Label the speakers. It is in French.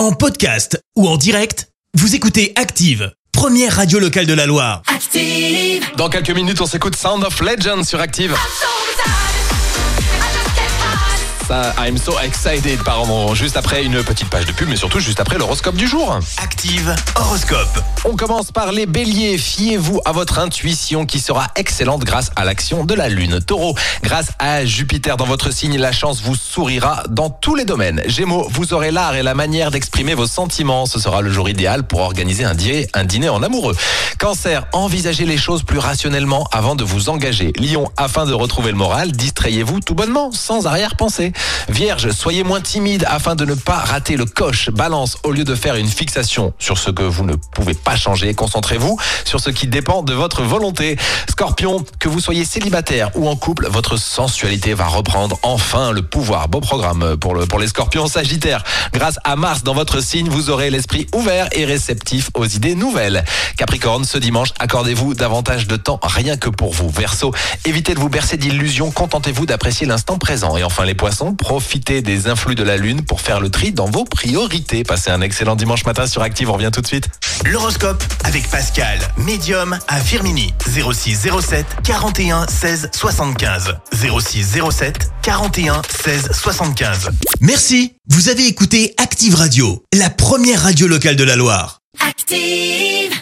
Speaker 1: En podcast ou en direct, vous écoutez Active, première radio locale de la Loire.
Speaker 2: Active.
Speaker 3: Dans quelques minutes, on s'écoute Sound of Legend sur Active. Ça, I'm so excited, pardon. Juste après une petite page de pub, mais surtout juste après l'horoscope du jour.
Speaker 1: Active horoscope.
Speaker 3: On commence par les béliers. Fiez-vous à votre intuition qui sera excellente grâce à l'action de la lune. Taureau, grâce à Jupiter dans votre signe, la chance vous sourira dans tous les domaines. Gémeaux, vous aurez l'art et la manière d'exprimer vos sentiments. Ce sera le jour idéal pour organiser un dîner, un dîner en amoureux. Cancer, envisagez les choses plus rationnellement avant de vous engager. Lion, afin de retrouver le moral, distrayez-vous tout bonnement, sans arrière-pensée. Vierge, soyez moins timide afin de ne pas rater le coche. Balance, au lieu de faire une fixation sur ce que vous ne pouvez pas changer, concentrez-vous sur ce qui dépend de votre volonté. Scorpion, que vous soyez célibataire ou en couple, votre sensualité va reprendre enfin le pouvoir. Beau programme pour, pour les scorpions sagittaires. Grâce à Mars dans votre signe, vous aurez l'esprit ouvert et réceptif aux idées nouvelles. Capricorne, ce dimanche, accordez-vous davantage de temps rien que pour vous. Verseau, évitez de vous bercer d'illusions, contentez-vous d'apprécier l'instant présent. Et enfin les poissons, profitez des influx de la lune pour faire le tri dans vos priorités. Passez un excellent dimanche matin sur Active, on revient tout de suite.
Speaker 1: L'horoscope avec Pascal, médium à Firmini. 06 07 41 16 75. 06 07 41 16 75. Merci. Vous avez écouté Active Radio, la première radio locale de la Loire.
Speaker 2: Active.